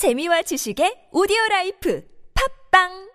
재미와 지식의 오디오 라이프. 팝빵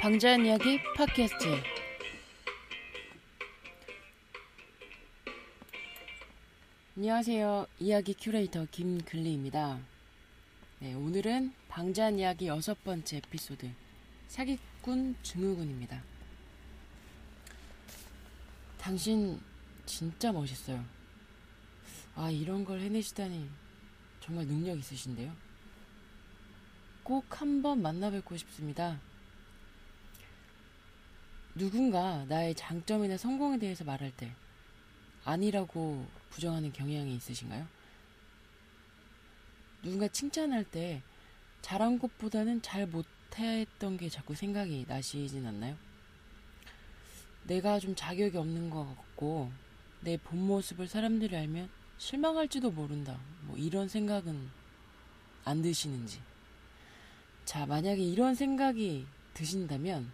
방자한 이야기 팟캐스트 안녕하세요. 이야기 큐레이터 김글리입니다. 네, 오늘은 방자한 이야기 여섯 번째 에피소드 사기꾼 증후군입니다. 당신 진짜 멋있어요. 아, 이런 걸 해내시다니 정말 능력 있으신데요. 꼭 한번 만나뵙고 싶습니다. 누군가 나의 장점이나 성공에 대해서 말할 때 아니라고 부정하는 경향이 있으신가요? 누군가 칭찬할 때 잘한 것보다는 잘 못했던 게 자꾸 생각이 나시진 않나요? 내가 좀 자격이 없는 것 같고 내 본 모습을 사람들이 알면 실망할지도 모른다. 뭐 이런 생각은 안 드시는지. 자, 만약에 이런 생각이 드신다면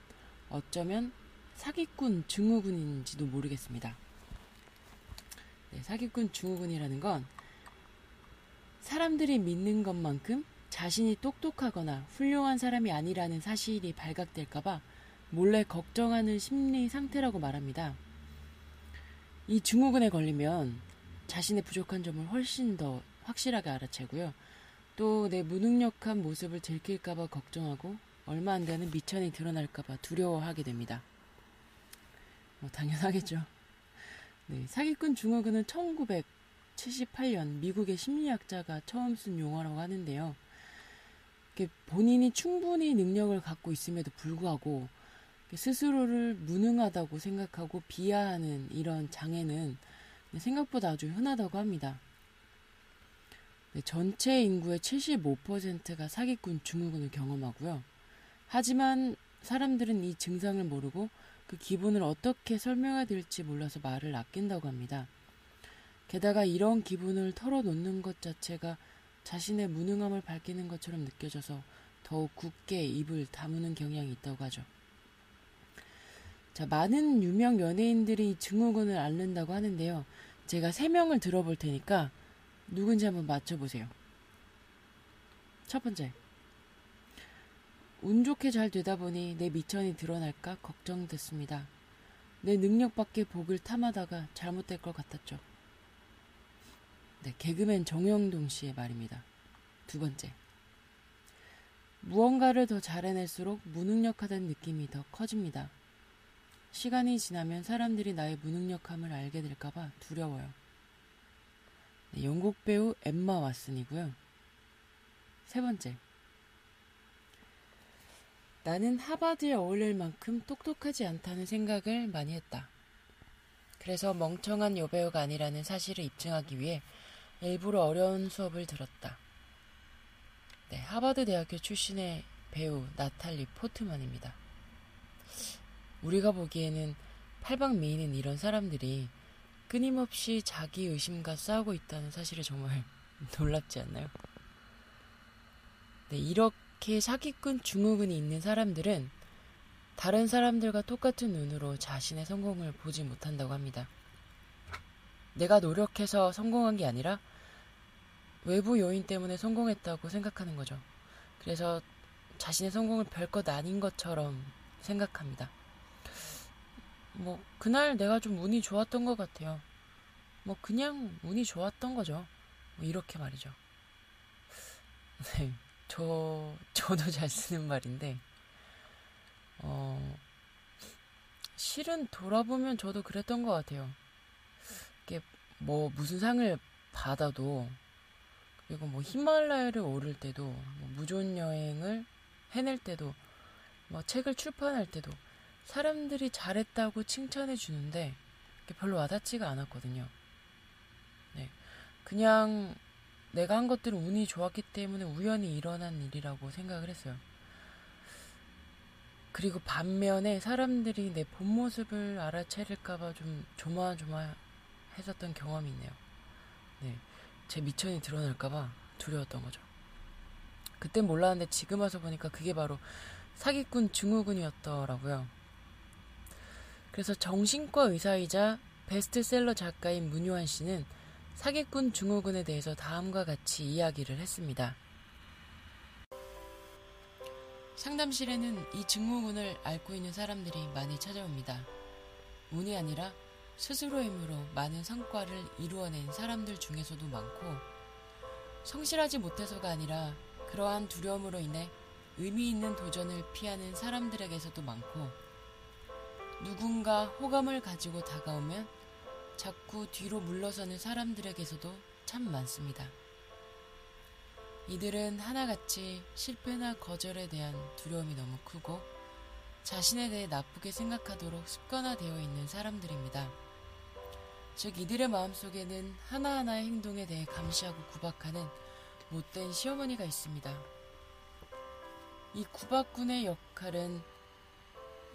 어쩌면 사기꾼 증후군인지도 모르겠습니다. 네, 사기꾼 증후군이라는 건 사람들이 믿는 것만큼 자신이 똑똑하거나 훌륭한 사람이 아니라는 사실이 발각될까봐 몰래 걱정하는 심리 상태라고 말합니다. 이 증후군에 걸리면 자신의 부족한 점을 훨씬 더 확실하게 알아채고요. 또 내 무능력한 모습을 들킬까봐 걱정하고 얼마 안 되는 미천이 드러날까봐 두려워하게 됩니다. 뭐 당연하겠죠. 네, 사기꾼 증후군은 1978년 미국의 심리학자가 처음 쓴 용어라고 하는데요. 본인이 충분히 능력을 갖고 있음에도 불구하고 스스로를 무능하다고 생각하고 비하하는 이런 장애는 생각보다 아주 흔하다고 합니다. 네, 전체 인구의 75%가 사기꾼 증후군을 경험하고요. 하지만 사람들은 이 증상을 모르고 그 기분을 어떻게 설명해야 될지 몰라서 말을 아낀다고 합니다. 게다가 이런 기분을 털어놓는 것 자체가 자신의 무능함을 밝히는 것처럼 느껴져서 더욱 굳게 입을 다무는 경향이 있다고 하죠. 자, 많은 유명 연예인들이 증후군을 앓는다고 하는데요. 제가 세 명을 들어볼 테니까 누군지 한번 맞춰보세요. 첫 번째. 운 좋게 잘 되다 보니 내 미천이 드러날까 걱정됐습니다. 내 능력밖에 복을 탐하다가 잘못될 것 같았죠. 네, 개그맨 정영동 씨의 말입니다. 두 번째. 무언가를 더 잘해낼수록 무능력하다는 느낌이 더 커집니다. 시간이 지나면 사람들이 나의 무능력함을 알게 될까봐 두려워요. 네, 영국 배우 엠마 왓슨이고요. 세 번째. 나는 하버드에 어울릴 만큼 똑똑하지 않다는 생각을 많이 했다. 그래서 멍청한 여배우가 아니라는 사실을 입증하기 위해 일부러 어려운 수업을 들었다. 네, 하버드 대학교 출신의 배우 나탈리 포트만입니다. 우리가 보기에는 팔방 미인은 이런 사람들이 끊임없이 자기 의심과 싸우고 있다는 사실에 정말 놀랍지 않나요? 네, 이렇게 이렇게 사기꾼 증후군이 있는 사람들은 다른 사람들과 똑같은 눈으로 자신의 성공을 보지 못한다고 합니다. 내가 노력해서 성공한 게 아니라 외부 요인 때문에 성공했다고 생각하는 거죠. 그래서 자신의 성공을 별것 아닌 것처럼 생각합니다. 뭐, 그날 내가 좀 운이 좋았던 것 같아요. 뭐, 그냥 운이 좋았던 거죠. 뭐 이렇게 말이죠. 네. 저, 저도 잘 쓰는 말인데, 어, 실은 돌아보면 저도 그랬던 것 같아요. 이게 뭐 무슨 상을 받아도, 그리고 뭐 히말라야를 오를 때도, 뭐 무존 여행을 해낼 때도, 뭐 책을 출판할 때도, 사람들이 잘했다고 칭찬해 주는데, 별로 와닿지가 않았거든요. 네. 그냥 내가 한 것들은 운이 좋았기 때문에 우연히 일어난 일이라고 생각을 했어요. 그리고 반면에 사람들이 내 본 모습을 알아채릴까봐 좀 조마조마했었던 경험이 있네요. 네, 제 미천이 드러날까봐 두려웠던 거죠. 그땐 몰랐는데 지금 와서 보니까 그게 바로 사기꾼 증후군이었더라고요. 그래서 정신과 의사이자 베스트셀러 작가인 문효한 씨는 사기꾼 증후군에 대해서 다음과 같이 이야기를 했습니다. 상담실에는 이 증후군을 앓고 있는 사람들이 많이 찾아옵니다. 운이 아니라 스스로의 힘으로 많은 성과를 이루어낸 사람들 중에서도 많고, 성실하지 못해서가 아니라 그러한 두려움으로 인해 의미 있는 도전을 피하는 사람들에게서도 많고, 누군가 호감을 가지고 다가오면 자꾸 뒤로 물러서는 사람들에게서도 참 많습니다. 이들은 하나같이 실패나 거절에 대한 두려움이 너무 크고 자신에 대해 나쁘게 생각하도록 습관화되어 있는 사람들입니다. 즉, 이들의 마음속에는 하나하나의 행동에 대해 감시하고 구박하는 못된 시어머니가 있습니다. 이 구박꾼의 역할은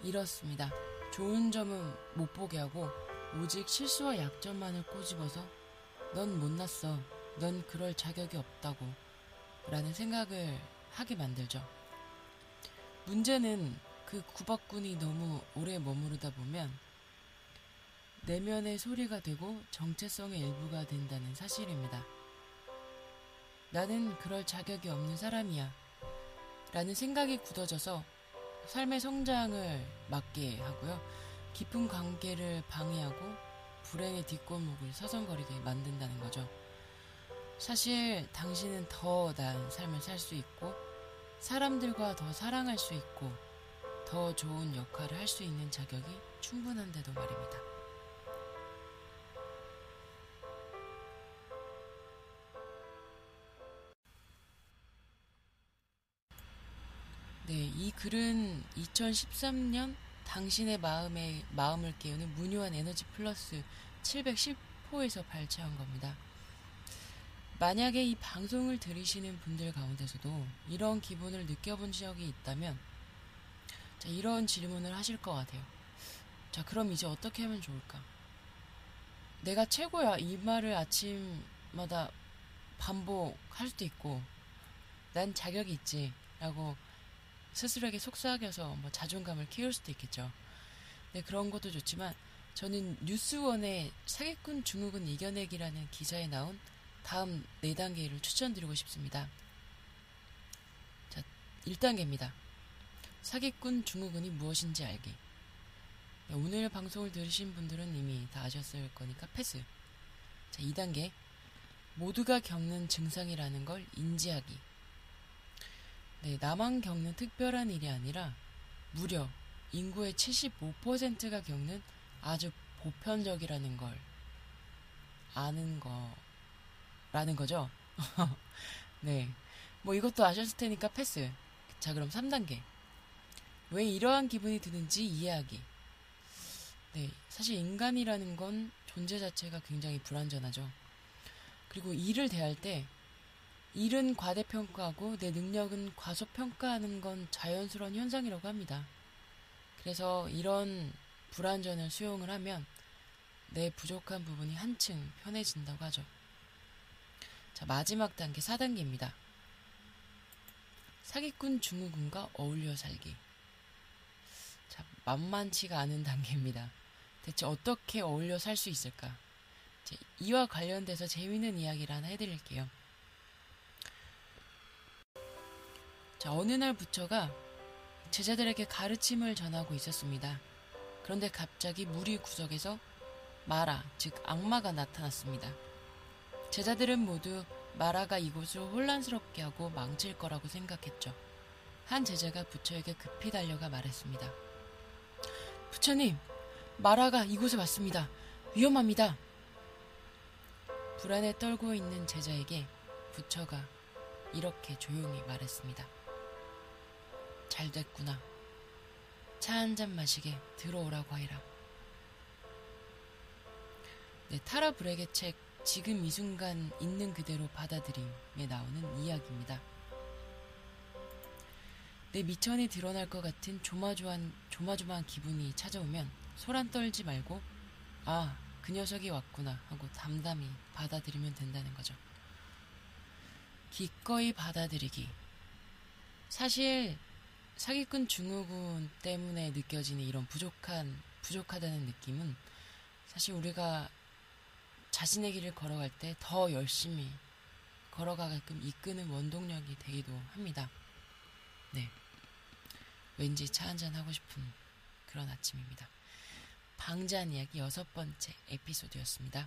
이렇습니다. 좋은 점은 못 보게 하고 오직 실수와 약점만을 꼬집어서 넌 못났어. 넌 그럴 자격이 없다고. 라는 생각을 하게 만들죠. 문제는 그 구박꾼이 너무 오래 머무르다 보면 내면의 소리가 되고 정체성의 일부가 된다는 사실입니다. 나는 그럴 자격이 없는 사람이야. 라는 생각이 굳어져서 삶의 성장을 막게 하고요. 깊은 관계를 방해하고 불행의 뒷골목을 서성거리게 만든다는 거죠. 사실 당신은 더 나은 삶을 살 수 있고 사람들과 더 사랑할 수 있고 더 좋은 역할을 할 수 있는 자격이 충분한데도 말입니다. 네, 이 글은 2013년 당신의 마음에 마음을 깨우는 무료한 에너지 플러스 710호에서 발췌한 겁니다. 만약에 이 방송을 들으시는 분들 가운데서도 이런 기분을 느껴본 적이 있다면 자, 이런 질문을 하실 것 같아요. 자, 그럼 이제 어떻게 하면 좋을까? 내가 최고야. 이 말을 아침마다 반복할 수도 있고, 난 자격이 있지. 라고 스스로에게 속삭여서 뭐 자존감을 키울 수도 있겠죠. 네, 그런 것도 좋지만 저는 뉴스원의 사기꾼 중국은 이겨내기라는 기사에 나온 다음 4단계를 추천드리고 싶습니다. 자, 1단계입니다. 사기꾼 중국은이 무엇인지 알기. 네, 오늘 방송을 들으신 분들은 이미 다 아셨을 거니까 패스. 자, 2단계. 모두가 겪는 증상이라는 걸 인지하기. 네, 나만 겪는 특별한 일이 아니라 무려 인구의 75%가 겪는 아주 보편적이라는 걸 아는 거라는 거죠. 네. 뭐 이것도 아셨을 테니까 패스. 자, 그럼 3단계. 왜 이러한 기분이 드는지 이해하기. 네. 사실 인간이라는 건 존재 자체가 굉장히 불완전하죠. 그리고 일을 대할 때 일은 과대평가하고 내 능력은 과소평가하는 건 자연스러운 현상이라고 합니다. 그래서 이런 불완전을 수용을 하면 내 부족한 부분이 한층 편해진다고 하죠. 자, 마지막 단계 4단계입니다. 사기꾼 증후군과 어울려 살기. 자, 만만치가 않은 단계입니다. 대체 어떻게 어울려 살 수 있을까? 이와 관련돼서 재미있는 이야기를 하나 해드릴게요. 자, 어느 날 부처가 제자들에게 가르침을 전하고 있었습니다. 그런데 갑자기 무리 구석에서 마라, 즉 악마가 나타났습니다. 제자들은 모두 마라가 이곳을 혼란스럽게 하고 망칠 거라고 생각했죠. 한 제자가 부처에게 급히 달려가 말했습니다. 부처님, 마라가 이곳에 왔습니다. 위험합니다. 불안에 떨고 있는 제자에게 부처가 이렇게 조용히 말했습니다. 잘 됐구나. 차 한 잔 마시게 들어오라고 하이라. 네, 타라 브렉의 책 지금 이 순간 있는 그대로 받아들임에 나오는 이야기입니다. 내 미천이 드러날 것 같은 조마조한, 조마조마한 기분이 찾아오면 소란 떨지 말고, 아, 그 녀석이 왔구나 하고 담담히 받아들이면 된다는 거죠. 기꺼이 받아들이기. 사실, 사기꾼 증후군 때문에 느껴지는 이런 부족한, 부족하다는 느낌은 사실 우리가 자신의 길을 걸어갈 때 더 열심히 걸어가게끔 이끄는 원동력이 되기도 합니다. 네. 왠지 차 한잔 하고 싶은 그런 아침입니다. 방자한 이야기 여섯 번째 에피소드였습니다.